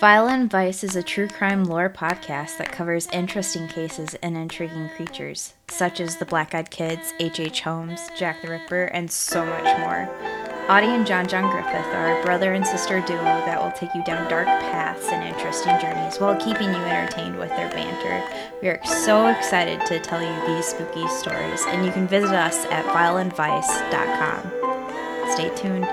Violent Vice is a true crime lore podcast that covers interesting cases and intriguing creatures, such as the Black Eyed Kids, H.H. H. Holmes, Jack the Ripper, and so much more. Audie and John John Griffith are a brother and sister duo that will take you down dark paths and interesting journeys while keeping you entertained with their banter. We are so excited to tell you these spooky stories, and you can visit us at violentvice.com. Stay tuned.